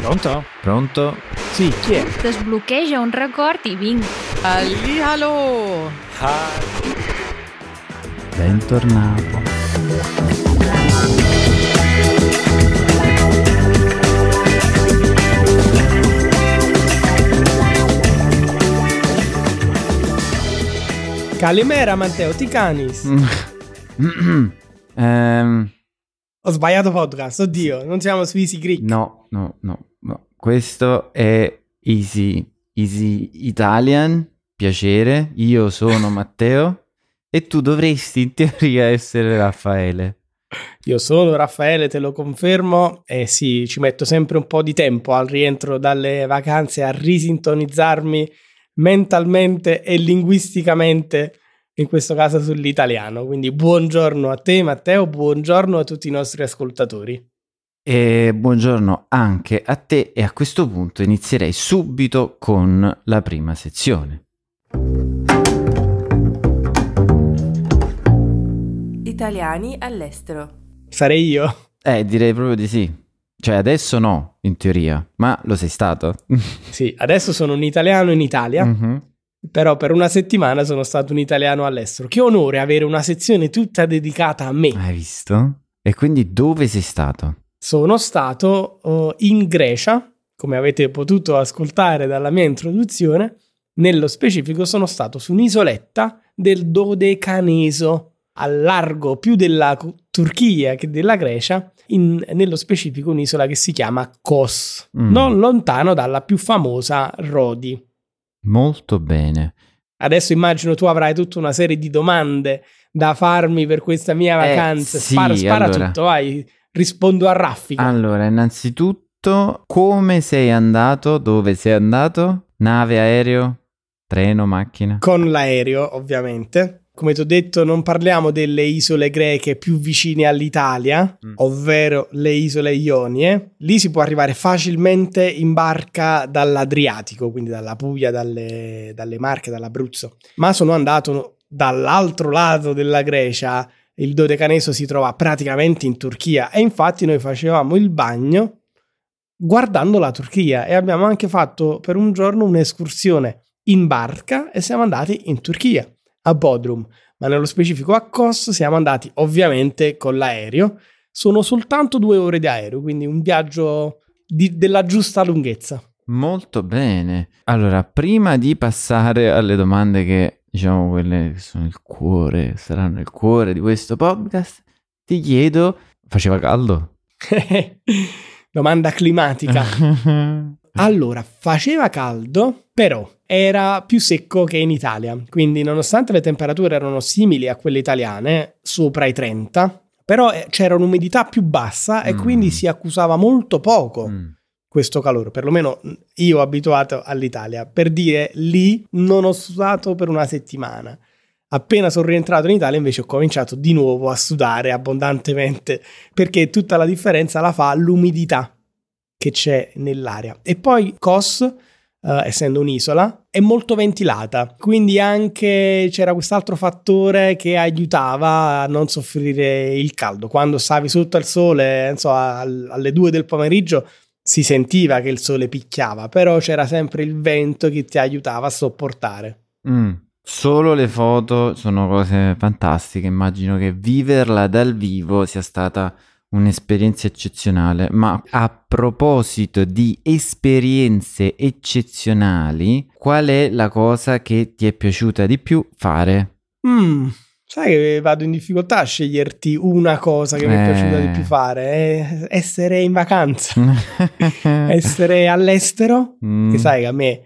Pronto? Pronto? Sì, chi è? Desbloqueja un record i vinc. Allihalo! Bentornato. Calimera Matteo Ticanis. Ehm, Ho sbagliato podcast, oddio, non siamo su Easy Greek. no, no, no, no. Questo è Easy, Easy Italian. Piacere, io sono Matteo e tu dovresti in teoria essere Raffaele. Io sono Raffaele, te lo confermo. E sì, ci metto sempre un po' di tempo al rientro dalle vacanze a risintonizzarmi mentalmente e linguisticamente, in questo caso sull'italiano. Quindi buongiorno a te Matteo, buongiorno a tutti i nostri ascoltatori. E buongiorno anche a te e a questo punto inizierei subito con la prima sezione. Italiani all'estero. Sarei io. Eh, direi proprio di sì. Cioè, adesso no, in teoria, ma lo sei stato. Sì, adesso sono un italiano in Italia, Mhm. Però per una settimana sono stato un italiano all'estero. Che onore avere una sezione tutta dedicata a me. Hai visto? E quindi dove sei stato? Sono stato uh, in Grecia, come avete potuto ascoltare dalla mia introduzione. Nello specifico sono stato su un'isoletta del Dodecaneso, al largo più della Turchia che della Grecia, in- nello specifico un'isola che si chiama Kos, Mm. non lontano dalla più famosa Rodi. Molto bene. Adesso immagino tu avrai tutta una serie di domande da farmi per questa mia Eh, vacanza. sì, spara spara allora. tutto, vai, rispondo a raffica. Allora, innanzitutto, come sei andato? Dove sei andato? Nave, aereo, treno, macchina? con l'aereo, ovviamente. Come ti ho detto, non parliamo delle isole greche più vicine all'Italia, Mm. ovvero le isole Ionie. Lì si può arrivare facilmente in barca dall'Adriatico, quindi dalla Puglia, dalle, dalle Marche, dall'Abruzzo. Ma sono andato dall'altro lato della Grecia. Il Dodecaneso si trova praticamente in Turchia e infatti noi facevamo il bagno guardando la Turchia e abbiamo anche fatto per un giorno un'escursione in barca e siamo andati in Turchia, a Bodrum, ma nello specifico a Kos siamo andati ovviamente con l'aereo. Sono soltanto due ore di aereo, quindi un viaggio di- della giusta lunghezza. Molto bene. Allora, prima di passare alle domande che, diciamo, quelle che sono il cuore, saranno il cuore di questo podcast, ti chiedo, faceva caldo? Domanda climatica. Allora, faceva caldo, però era più secco che in Italia. Quindi, nonostante le temperature erano simili a quelle italiane, sopra i 30, però eh, c'era un'umidità più bassa e Mm. quindi si accusava molto poco Mm. questo calore. Perlomeno io abituato all'Italia. Per dire, lì non ho sudato per una settimana. Appena sono rientrato in Italia, invece, ho cominciato di nuovo a sudare abbondantemente perché tutta la differenza la fa l'umidità che c'è nell'aria. E poi Kos, eh, essendo un'isola, è molto ventilata, quindi anche c'era quest'altro fattore che aiutava a non soffrire il caldo. Quando stavi sotto al sole, so, al- alle due del pomeriggio, si sentiva che il sole picchiava, però c'era sempre il vento che ti aiutava a sopportare. Mm. Solo le foto sono cose fantastiche. Immagino che viverla dal vivo sia stata un'esperienza eccezionale. Ma a proposito di esperienze eccezionali, qual è la cosa che ti è piaciuta di più fare? Mm, sai che vado in difficoltà a sceglierti una cosa che mi è Eh. piaciuta di più fare, è essere in vacanza, essere all'estero, Mm. che sai che a me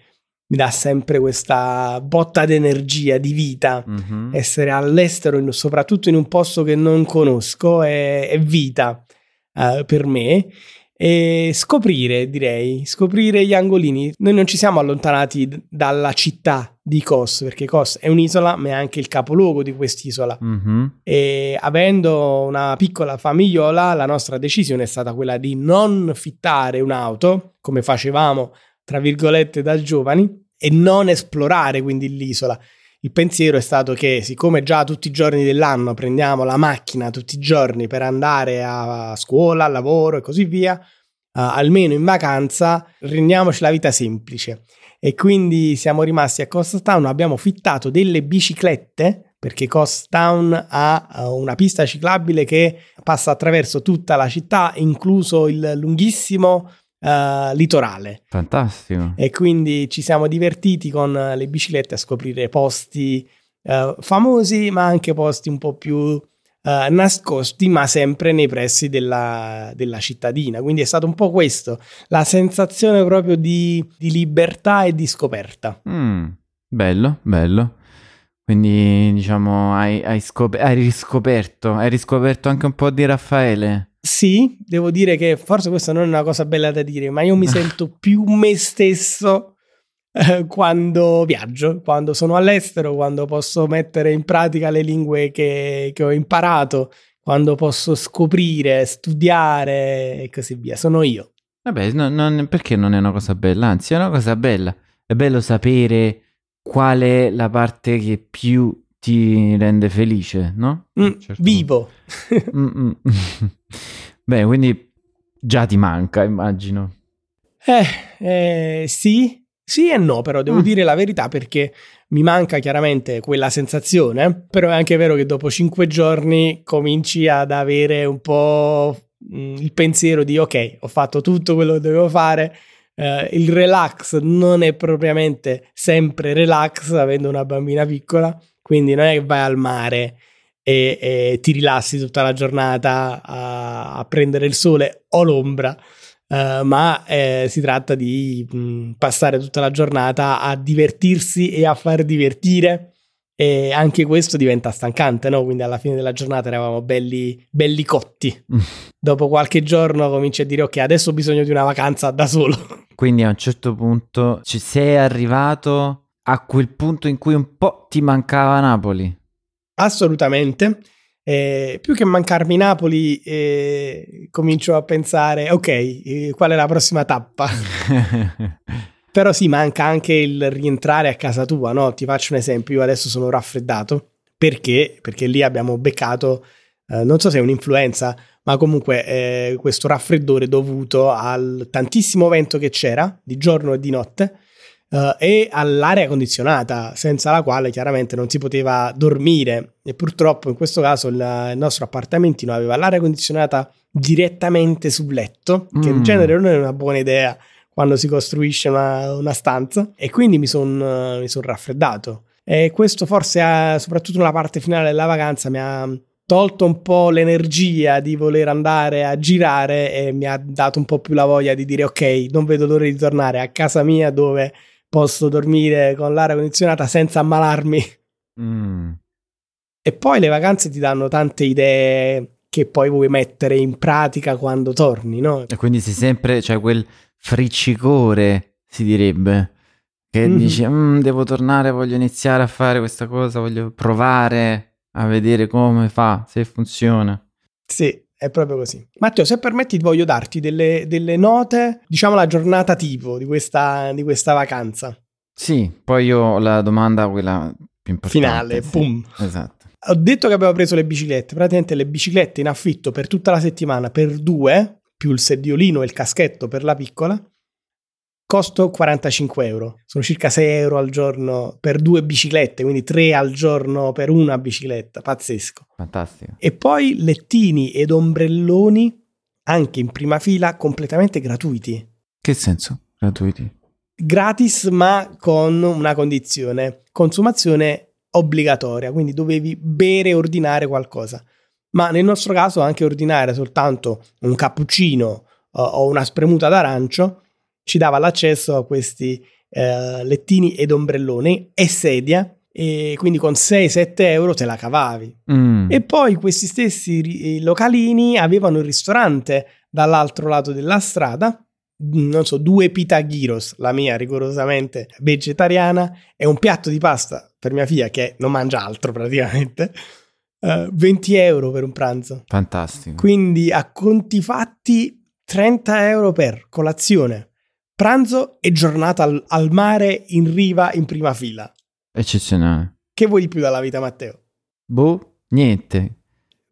mi dà sempre questa botta d'energia, di vita. Mhm. Essere all'estero, in- soprattutto in un posto che non conosco, è, è vita eh, per me. E scoprire, direi, scoprire gli angolini. Noi non ci siamo allontanati d- dalla città di Kos, perché Kos è un'isola, ma è anche il capoluogo di quest'isola. Mhm. E avendo una piccola famigliola, la nostra decisione è stata quella di non fittare un'auto, come facevamo, tra virgolette, da giovani, e non esplorare quindi l'isola. Il pensiero è stato che, siccome già tutti i giorni dell'anno prendiamo la macchina tutti i giorni per andare a scuola, al lavoro e così via, almeno in vacanza, rendiamoci la vita semplice. E quindi siamo rimasti a Costa Town, abbiamo fittato delle biciclette perché Coast Town ha eh, una pista ciclabile che passa attraverso tutta la città, incluso il lunghissimo uh, litorale. Fantastico. E quindi ci siamo divertiti con le biciclette a scoprire posti uh, famosi, ma anche posti un po' più uh, nascosti, ma sempre nei pressi della, della, cittadina. Quindi è stato un po' questo, la sensazione proprio di, di libertà e di scoperta. Mm, bello, bello. Quindi diciamo hai, hai, scop- hai, riscoperto, hai riscoperto anche un po' di Raffaele. Sì, devo dire che forse questa non è una cosa bella da dire, ma io mi sento più me stesso eh, quando viaggio, quando sono all'estero, quando posso mettere in pratica le lingue che, che ho imparato, quando posso scoprire, studiare e così via. Sono io. Vabbè, no, non, perché non è una cosa bella? Anzi, è una cosa bella. È bello sapere qual è la parte che più ti rende felice, no? Mm, certo. Vivo. Mm, mm. Beh, quindi già ti manca, immagino. Eh, eh, sì, sì e no, però devo mm. dire la verità perché mi manca chiaramente quella sensazione, però è anche vero che dopo cinque giorni cominci ad avere un po' mm, il pensiero di ok, ho fatto tutto quello che dovevo fare, eh, il relax non è propriamente sempre relax avendo una bambina piccola, quindi non è che vai al mare e, e ti rilassi tutta la giornata a, a prendere il sole o l'ombra. Uh, ma eh, si tratta di mh, passare tutta la giornata a divertirsi e a far divertire e anche questo diventa stancante, no? Quindi alla fine della giornata eravamo belli, belli cotti. Mm. Dopo qualche giorno cominci a dire ok, adesso ho bisogno di una vacanza da solo. Quindi a un certo punto ci sei arrivato a quel punto in cui un po' ti mancava Napoli. Assolutamente. Eh, più che mancarmi Napoli, eh, comincio a pensare, ok, eh, qual è la prossima tappa? Però sì, manca anche il rientrare a casa tua, no? Ti faccio un esempio, io adesso sono raffreddato perché, perché lì abbiamo beccato, eh, non so se è un'influenza, ma comunque eh, questo raffreddore dovuto al tantissimo vento che c'era di giorno e di notte eh, e all'aria condizionata, senza la quale chiaramente non si poteva dormire. E purtroppo in questo caso il, il nostro appartamentino aveva l'aria condizionata direttamente sul letto, che mm. in genere non è una buona idea quando si costruisce una, una stanza e quindi mi sono son raffreddato. E questo forse ha, soprattutto nella parte finale della vacanza mi ha tolto un po' l'energia di voler andare a girare e mi ha dato un po' più la voglia di dire ok, non vedo l'ora di tornare a casa mia dove posso dormire con l'aria condizionata senza ammalarmi. Mm. E poi le vacanze ti danno tante idee che poi vuoi mettere in pratica quando torni, no? E quindi sei sempre, cioè quel friccicore, si direbbe, che mm-hmm. dici, mm, devo tornare, voglio iniziare a fare questa cosa, voglio provare a vedere come fa, se funziona. Sì, è proprio così. Matteo, se permetti, voglio darti delle, delle note, diciamo la giornata tipo di questa, di questa vacanza. Sì, poi io ho la domanda, quella più importante. Finale, sì. boom. Esatto. Ho detto che avevo preso le biciclette, praticamente le biciclette in affitto per tutta la settimana per due, più il sediolino e il caschetto per la piccola, costo 45 euro. Sono circa 6 euro al giorno per due biciclette, quindi 3 al giorno per una bicicletta. Pazzesco. Fantastico. E poi lettini ed ombrelloni anche in prima fila completamente gratuiti. Che senso? Gratuiti? Gratis, ma con una condizione: consumazione obbligatoria, quindi dovevi bere e ordinare qualcosa ma nel nostro caso anche ordinare soltanto un cappuccino uh, o una spremuta d'arancio ci dava l'accesso a questi uh, lettini ed ombrelloni e sedia e quindi con 6-7 euro te la cavavi. Mm. E poi questi stessi ri- localini avevano il ristorante dall'altro lato della strada, non so, due pita gyros, la mia rigorosamente vegetariana, e un piatto di pasta per mia figlia che non mangia altro praticamente uh, eh, 20 euro per un pranzo. Fantastico. Quindi a conti fatti 30 euro per colazione, pranzo e giornata al, al mare in riva in prima fila. Eccezionale. Che vuoi di più dalla vita, Matteo? Boh, niente.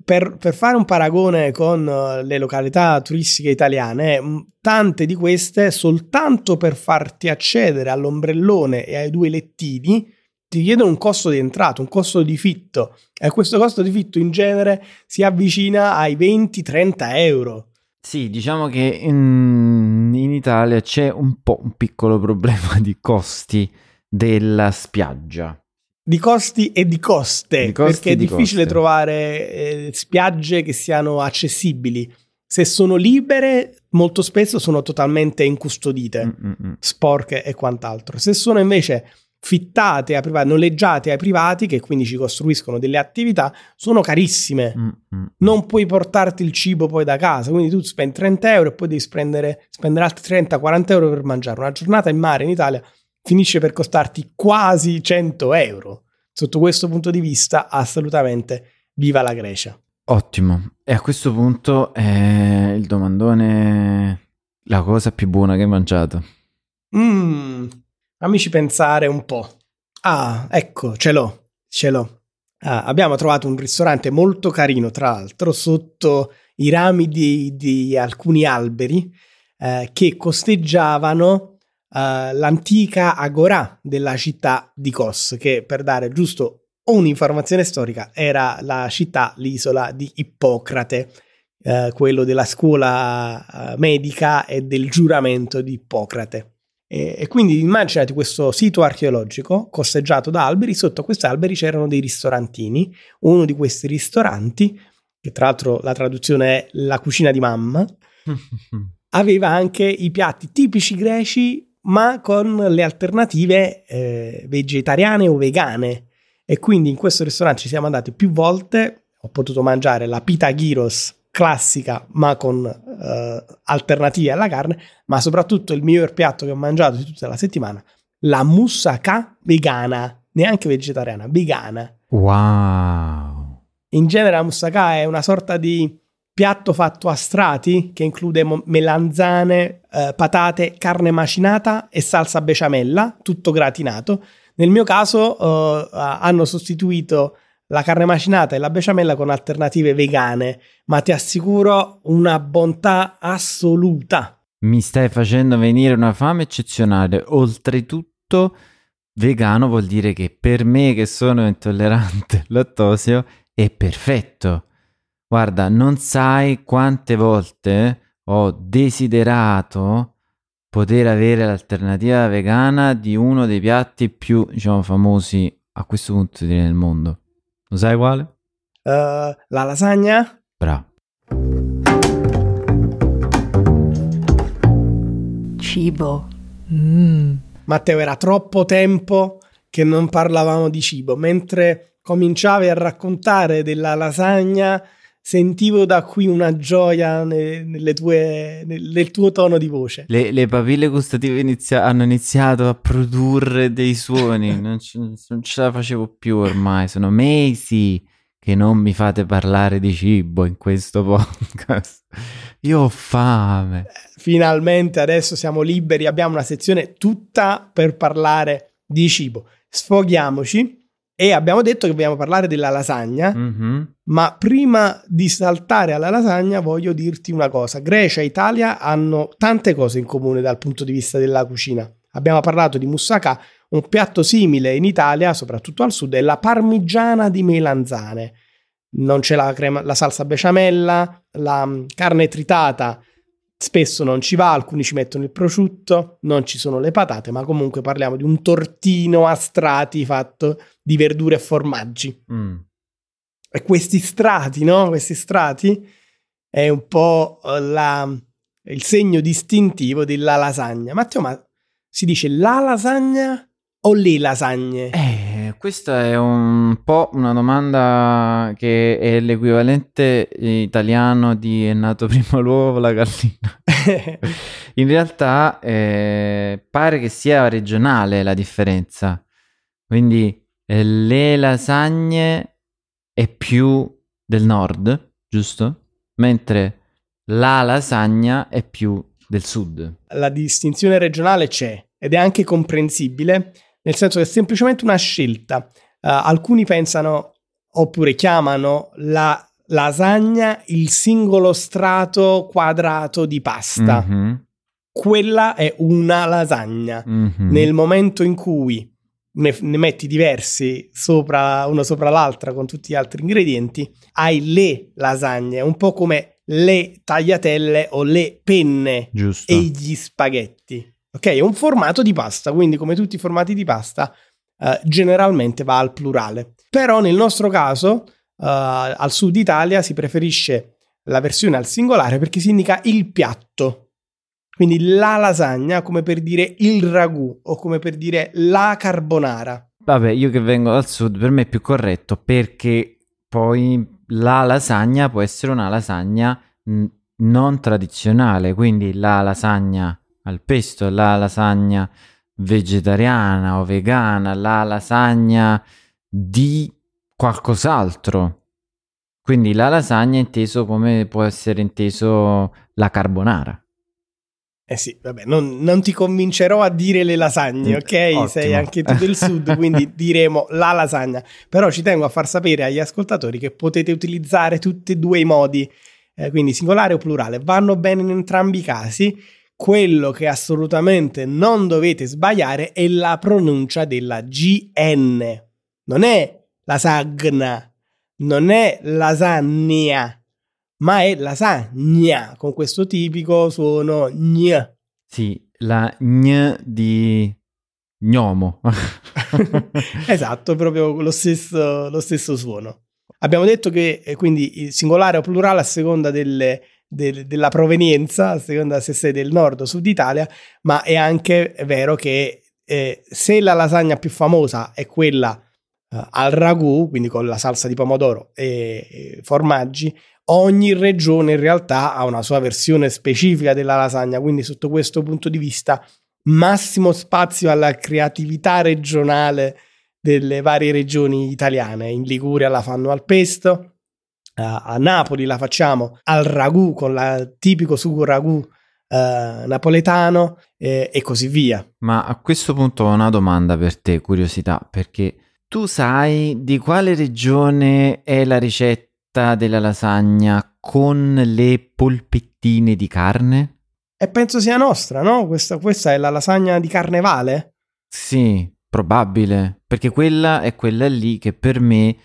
per, per fare un paragone con eh, le località turistiche italiane, tante di queste soltanto per farti accedere all'ombrellone e ai due lettini ti chiedono un costo di entrata, un costo di fitto e questo costo di fitto in genere si avvicina ai 20-30 euro. Sì, diciamo che in, in Italia c'è un po' un piccolo problema di costi della spiaggia. Di costi e di coste, Di costi perché è di difficile coste. trovare eh, spiagge che siano accessibili. Se sono libere, molto spesso sono totalmente incustodite, Mm, mm, mm. sporche e quant'altro. Se sono invece fittate a privati, noleggiate ai privati, che quindi ci costruiscono delle attività, sono carissime. Mm, mm. Non puoi portarti il cibo poi da casa, quindi tu spendi 30 euro e poi devi spendere, spendere altri 30-40 euro per mangiare. Una giornata in mare in Italia finisce per costarti quasi 100 euro. Sotto questo punto di vista, assolutamente viva la Grecia. Ottimo. E a questo punto eh, il domandone, la cosa più buona che hai mangiato. Mmm, fammici pensare un po'. Ah, ecco, ce l'ho, ce l'ho. Ah, abbiamo trovato un ristorante molto carino, tra l'altro, sotto i rami di, di alcuni alberi eh, che costeggiavano eh, l'antica agorà della città di Kos, che per dare giusto un'informazione storica era la città, l'isola di Ippocrate, eh, quello della scuola eh, medica e del giuramento di Ippocrate. E, e quindi immaginati questo sito archeologico costeggiato da alberi, sotto questi alberi c'erano dei ristorantini, uno di questi ristoranti, che tra l'altro la traduzione è la cucina di mamma, aveva anche i piatti tipici greci, ma con le alternative eh, vegetariane o vegane. E quindi in questo ristorante ci siamo andati più volte. Ho potuto mangiare la pita gyros classica, ma con eh, alternative alla carne. Ma soprattutto il miglior piatto che ho mangiato di tutta la settimana, la moussaka vegana, neanche vegetariana, vegana. Wow. In genere la moussaka è una sorta di piatto fatto a strati che include mo- melanzane, eh, patate, carne macinata e salsa besciamella, tutto gratinato. Nel mio caso eh, hanno sostituito la carne macinata e la besciamella con alternative vegane, ma ti assicuro una bontà assoluta. Mi stai facendo venire una fame eccezionale. Oltretutto, vegano vuol dire che per me che sono intollerante al lattosio è perfetto. Guarda, non sai quante volte ho desiderato poter avere l'alternativa vegana di uno dei piatti più, diciamo, famosi a questo punto direi nel mondo. Lo sai quale? Eh, la lasagna? Bravo. Cibo. Mm. Matteo, era troppo tempo che non parlavamo di cibo. Mentre cominciavi a raccontare della lasagna, sentivo da qui una gioia tue- nel, tuo tono di voce. Le, le papille gustative inizia- hanno iniziato a produrre dei suoni, non, ce- non ce la facevo più ormai, sono mesi che non mi fate parlare di cibo in questo podcast. Io ho fame. Finalmente adesso siamo liberi, abbiamo una sezione tutta per parlare di cibo. Sfoghiamoci e abbiamo detto che vogliamo parlare della lasagna. Mhm. Ma prima di saltare alla lasagna voglio dirti una cosa. Grecia e Italia hanno tante cose in comune dal punto di vista della cucina. Abbiamo parlato di moussaka, un piatto simile in Italia, soprattutto al sud, è la parmigiana di melanzane. Non c'è la, crema, la salsa besciamella, la mm, carne tritata spesso non ci va, alcuni ci mettono il prosciutto, non ci sono le patate, ma comunque parliamo di un tortino a strati fatto di verdure e formaggi. Mm. E questi strati, no? Questi strati è un po' eh, la- il segno distintivo della lasagna. Matteo, ma si dice la lasagna o le lasagne? Eh, questa è un po' una domanda che è l'equivalente italiano di è nato prima l'uovo o la gallina. In realtà eh, pare che sia regionale la differenza. Quindi eh, le lasagne è più del nord, giusto? Mentre la lasagna è più del sud. la distinzione regionale c'è ed è anche comprensibile, nel senso che è semplicemente una scelta. Eh, alcuni pensano oppure chiamano la lasagna il singolo strato quadrato di pasta. Mhm, Quella è una lasagna. mhm. Nel momento in cui ne, ne metti diversi sopra, uno sopra l'altra con tutti gli altri ingredienti, hai le lasagne, un po' come le tagliatelle o le penne Giusto. e gli spaghetti. Ok, è un formato di pasta, quindi come tutti i formati di pasta, eh, generalmente va al plurale. Però nel nostro caso, eh, al sud Italia, si preferisce la versione al singolare perché si indica il piatto. Quindi la lasagna come per dire il ragù o come per dire la carbonara. Vabbè, io che vengo dal sud, per me è più corretto perché poi la lasagna può essere una lasagna mh, non tradizionale, quindi la lasagna al pesto, la lasagna vegetariana o vegana, la lasagna di qualcos'altro. Quindi la lasagna è inteso come può essere inteso la carbonara. Eh sì, vabbè, non, non ti convincerò a dire le lasagne, Mm, ok? ottimo. Sei anche tu del sud, quindi diremo la lasagna. Però ci tengo a far sapere agli ascoltatori che potete utilizzare tutti e due i modi, eh, quindi singolare o plurale. Vanno bene in entrambi i casi. Quello che assolutamente non dovete sbagliare è la pronuncia della GN. Non è lasagna, non è lasagna, ma è lasagna, con questo tipico suono gn. Sì, la gn di gnomo. esatto, proprio lo stesso, lo stesso suono. Abbiamo detto che eh, quindi il singolare o plurale a seconda delle- del- della provenienza, a seconda se sei del nord o sud Italia, ma è anche vero che eh, se la lasagna più famosa è quella eh, al ragù, quindi con la salsa di pomodoro e, e formaggi, ogni regione in realtà ha una sua versione specifica della lasagna, quindi sotto questo punto di vista massimo spazio alla creatività regionale delle varie regioni italiane. In Liguria la fanno al pesto, a a Napoli la facciamo al ragù con il tipico sugo ragù eh, napoletano eh, e così via. Ma a questo punto ho una domanda per te, curiosità, perché tu sai di quale regione è la ricetta della lasagna con le polpettine di carne? E penso sia nostra, no? Questa, questa è la lasagna di carnevale? Sì, probabile, perché quella è quella lì che per me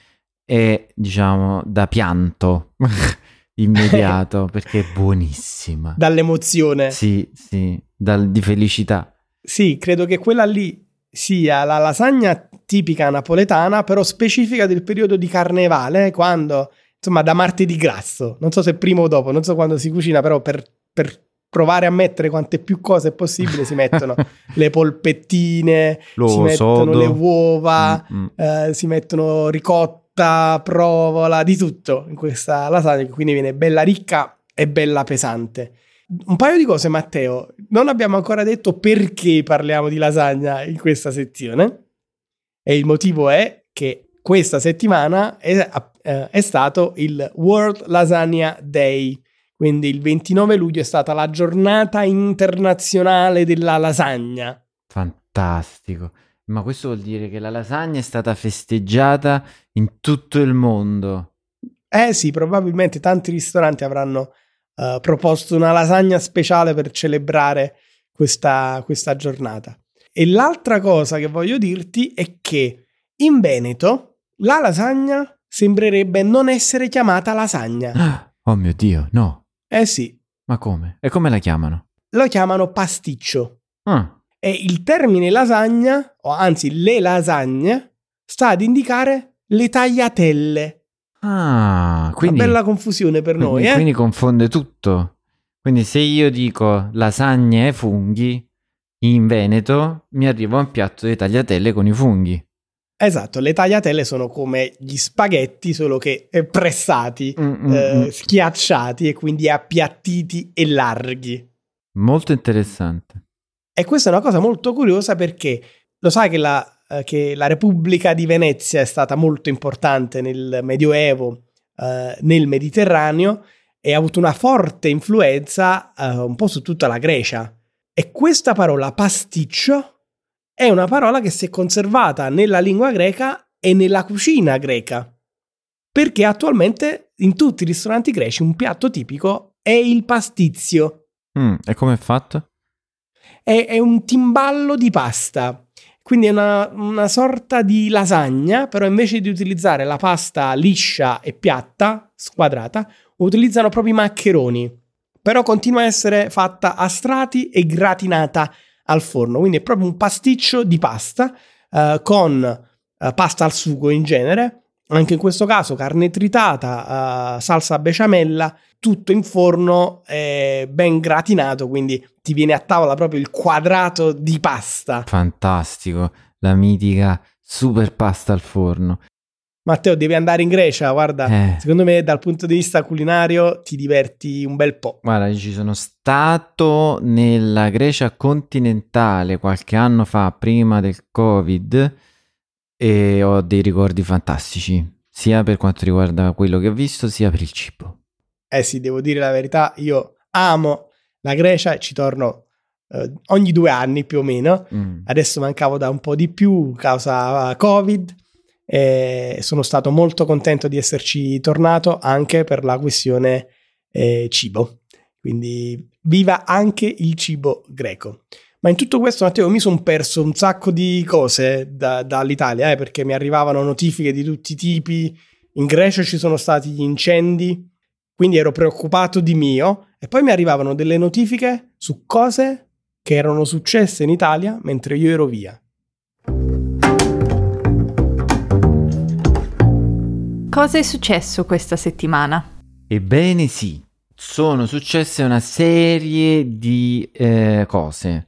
è, diciamo, da pianto immediato, perché è buonissima. Dall'emozione. Sì, sì, dal- di felicità. Sì, credo che quella lì sia la lasagna tipica napoletana, però specifica del periodo di carnevale, quando, insomma, da martedì grasso. Non so se prima o dopo, non so quando si cucina, però per, per provare a mettere quante più cose possibile si mettono le polpettine, si L'uovo mettono sodo. le uova, Mm, mm. eh, si mettono ricotta, provola, di tutto in questa lasagna, che quindi viene bella ricca e bella pesante. Un paio di cose, Matteo. Non abbiamo ancora detto perché parliamo di lasagna in questa sezione. E il motivo è che questa settimana è, eh, è stato il World Lasagna Day. Quindi il 29 luglio è stata la giornata internazionale della lasagna. Fantastico. Ma questo vuol dire che la lasagna è stata festeggiata in tutto il mondo. Eh sì, probabilmente tanti ristoranti avranno eh, proposto una lasagna speciale per celebrare questa, questa giornata. E l'altra cosa che voglio dirti è che in Veneto la lasagna sembrerebbe non essere chiamata lasagna. Oh mio Dio, no. Eh sì, Ma come? E come la chiamano? lo chiamano pasticcio. Ah, E il termine lasagna, o anzi le lasagne, sta ad indicare le tagliatelle. ah, quindi, Una bella confusione per noi, quindi, eh? quindi confonde tutto. Quindi se io dico lasagne e funghi, in Veneto mi arriva un piatto di tagliatelle con i funghi. Esatto, le tagliatelle sono come gli spaghetti, solo che eh, pressati, Mm, mm, eh, mm. schiacciati e quindi appiattiti e larghi. Molto interessante. E questa è una cosa molto curiosa perché lo sai che la, eh, che la Repubblica di Venezia è stata molto importante nel Medioevo, eh, nel Mediterraneo e ha avuto una forte influenza eh, un po' su tutta la Grecia. E questa parola pasticcio è una parola che si è conservata nella lingua greca e nella cucina greca, perché attualmente in tutti i ristoranti greci un piatto tipico è il pastizio. Mm, e come è fatto? È, è un timballo di pasta. Quindi è una, una sorta di lasagna, però invece di utilizzare la pasta liscia e piatta, squadrata, utilizzano proprio i maccheroni. Però continua a essere fatta a strati e gratinata al forno. Quindi è proprio un pasticcio di pasta eh, con eh, pasta al sugo in genere, anche in questo caso carne tritata, uh, salsa besciamella, tutto in forno eh, ben gratinato, quindi ti viene a tavola proprio il quadrato di pasta. Fantastico, la mitica super pasta al forno. Matteo, devi andare in Grecia, guarda, Eh. secondo me dal punto di vista culinario ti diverti un bel po'. Guarda, ci sono stato nella Grecia continentale qualche anno fa, prima del Covid, e ho dei ricordi fantastici, sia per quanto riguarda quello che ho visto, sia per il cibo. Eh sì, devo dire la verità, io amo la Grecia e ci torno eh, ogni due anni più o meno. Mm. Adesso mancavo da un po' di più causa Covid e sono stato molto contento di esserci tornato anche per la questione eh, cibo. Quindi viva anche il cibo greco. Ma in tutto questo, Matteo, mi sono perso un sacco di cose da- dall'Italia, eh, perché mi arrivavano notifiche di tutti i tipi. In Grecia ci sono stati gli incendi, quindi ero preoccupato di mio. E poi mi arrivavano delle notifiche su cose che erano successe in Italia mentre io ero via. Cosa è successo questa settimana? Ebbene sì, sono successe una serie di eh, cose,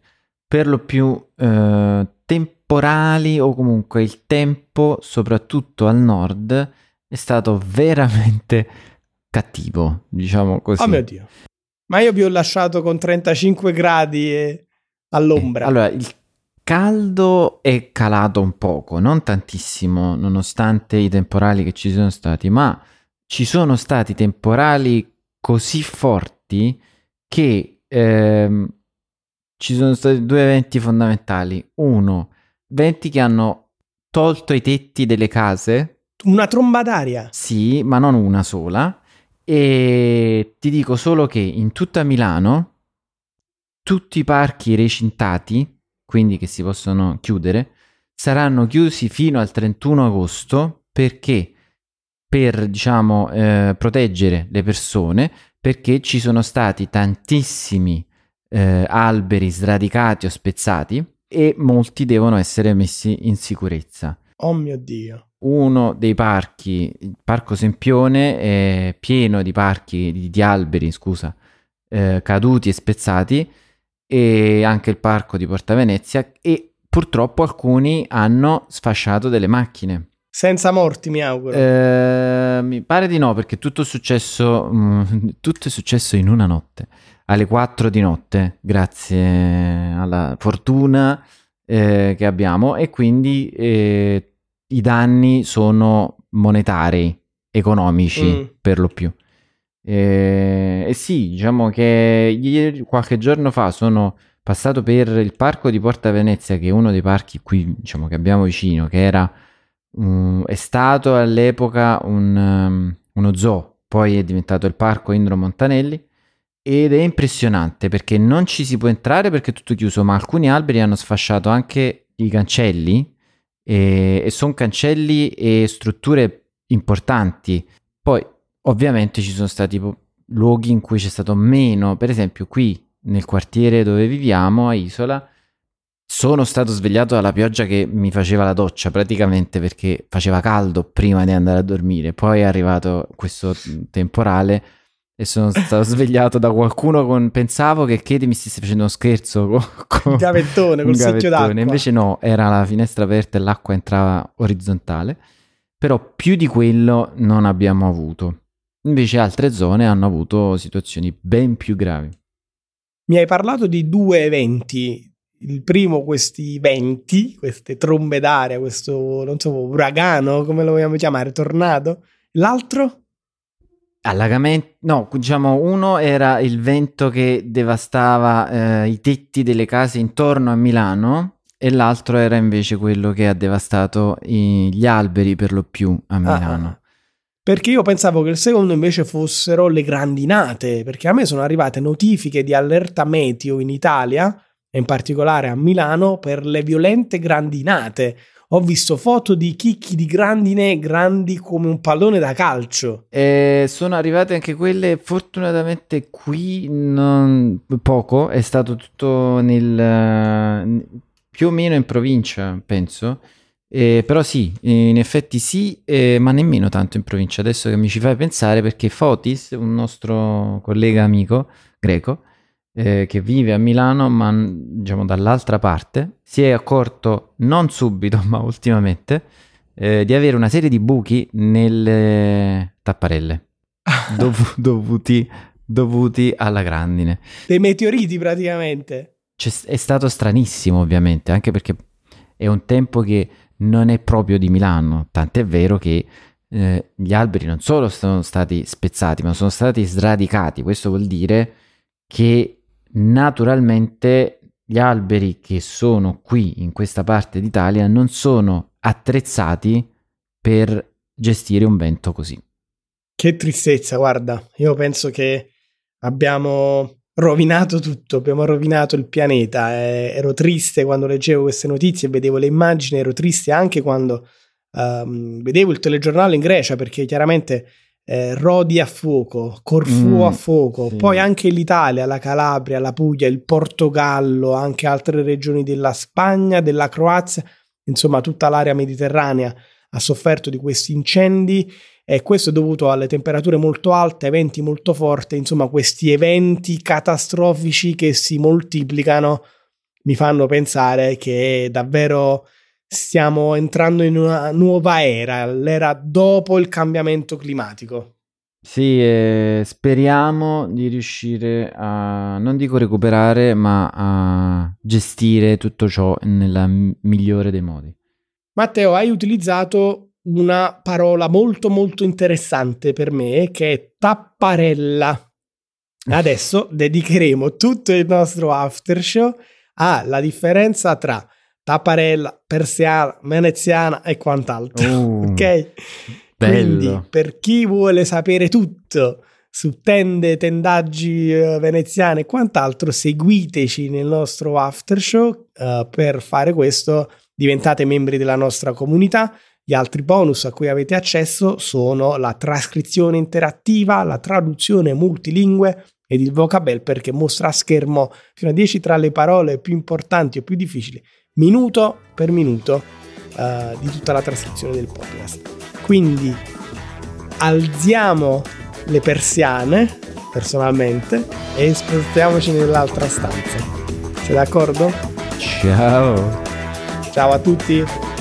per lo più eh, temporali o comunque il tempo, soprattutto al nord, è stato veramente cattivo, diciamo così. Oh mio Dio. Ma io vi ho lasciato con 35 gradi e all'ombra. Allora, il caldo è calato un poco, non tantissimo, nonostante i temporali che ci sono stati, ma ci sono stati temporali così forti che ehm, ci sono stati due eventi fondamentali. Uno, venti che hanno tolto i tetti delle case, Una tromba d'aria. sì, ma non una sola. E ti dico solo che in tutta Milano tutti i parchi recintati, quindi che si possono chiudere, saranno chiusi fino al 31 agosto perché per diciamo eh, proteggere le persone perché ci sono stati tantissimi eh, alberi sradicati o spezzati e molti devono essere messi in sicurezza Oh mio Dio. uno dei parchi, il Parco Sempione, è pieno di parchi di, di alberi, scusa, eh, caduti e spezzati, e anche il parco di Porta Venezia, e purtroppo alcuni hanno sfasciato delle macchine. Senza morti, mi auguro. Eh, mi pare di no, perché tutto è successo, mm, tutto è successo in una notte, alle 4 di notte, grazie alla fortuna eh, che abbiamo, e quindi eh, i danni sono monetari, economici Mm. per lo più. Eh, E sì, diciamo che ieri, qualche giorno fa sono passato per il parco di Porta Venezia, che è uno dei parchi qui, diciamo, che abbiamo vicino, che era Mm, è stato all'epoca un, um, uno zoo, poi è diventato il parco Indro Montanelli ed è impressionante perché non ci si può entrare perché è tutto chiuso, ma alcuni alberi hanno sfasciato anche i cancelli e, e sono cancelli e strutture importanti. Poi ovviamente ci sono stati luoghi in cui c'è stato meno, per esempio qui nel quartiere dove viviamo a Isola sono stato svegliato dalla pioggia che mi faceva la doccia praticamente perché faceva caldo prima di andare a dormire. Poi è arrivato questo temporale e sono stato svegliato da qualcuno con... Pensavo che Katie mi stesse facendo uno scherzo con, con Un gavettone, col secchio d'acqua. Invece no, era la finestra aperta e l'acqua entrava orizzontale. Però più di quello non abbiamo avuto. Invece altre zone hanno avuto situazioni ben più gravi. Mi hai parlato di due eventi. Il primo, questi venti, queste trombe d'aria, questo, non so, uragano, come lo vogliamo chiamare, tornado. L'altro? Allagamenti, no, diciamo uno era il vento che devastava eh, i tetti delle case intorno a Milano e l'altro era invece quello che ha devastato i- gli alberi per lo più a Milano. Ah, perché io pensavo che il secondo invece fossero le grandinate, perché a me sono arrivate notifiche di allerta meteo in Italia, e in particolare a Milano, per le violente grandinate. Ho visto foto di chicchi di grandine grandi come un pallone da calcio. E sono arrivate anche quelle, fortunatamente qui non... poco, è stato tutto nel... più o meno in provincia, penso eh, però sì, in effetti sì, eh, ma nemmeno tanto in provincia. Adesso che mi ci fai pensare, perché Fotis, un nostro collega amico greco, eh, che vive a Milano, ma diciamo dall'altra parte, si è accorto non subito, ma ultimamente, eh, di avere una serie di buchi nelle tapparelle dov- dovuti, dovuti alla grandine. Dei meteoriti praticamente. C'è, è stato stranissimo, ovviamente, anche perché è un tempo che non è proprio di Milano, tant'è vero che eh, gli alberi non solo sono stati spezzati, ma sono stati sradicati. Questo vuol dire che naturalmente gli alberi che sono qui in questa parte d'Italia non sono attrezzati per gestire un vento così. Che tristezza, guarda, io penso che abbiamo rovinato tutto, abbiamo rovinato il pianeta. Eh, ero triste quando leggevo queste notizie vedevo le immagini, ero triste anche quando um, vedevo il telegiornale in Grecia perché chiaramente eh, Rodi a fuoco, Corfù mm, a fuoco, sì. poi anche l'Italia, la Calabria, la Puglia, il Portogallo, anche altre regioni della Spagna, della Croazia, insomma tutta l'area mediterranea ha sofferto di questi incendi e questo è dovuto alle temperature molto alte, eventi molto forti, insomma questi eventi catastrofici che si moltiplicano mi fanno pensare che davvero stiamo entrando in una nuova era, l'era dopo il cambiamento climatico. Sì, eh, speriamo di riuscire a, non dico recuperare, ma a gestire tutto ciò nella migliore dei modi. Matteo, hai utilizzato una parola molto molto interessante per me che è tapparella. Adesso dedicheremo tutto il nostro after show alla differenza tra tapparella, persiana, veneziana e quant'altro. Uh, ok? Bello. Quindi per chi vuole sapere tutto su tende, tendaggi uh, veneziane e quant'altro, seguiteci nel nostro after show. Uh, per fare questo diventate membri della nostra comunità gli altri bonus a cui avete accesso sono la trascrizione interattiva, la traduzione multilingue ed il vocabel che mostra a schermo fino a 10 tra le parole più importanti o più difficili, minuto per minuto, uh, di tutta la trascrizione del podcast. Quindi alziamo le persiane, personalmente, e spostiamoci nell'altra stanza. Sei d'accordo? Ciao! Ciao a tutti!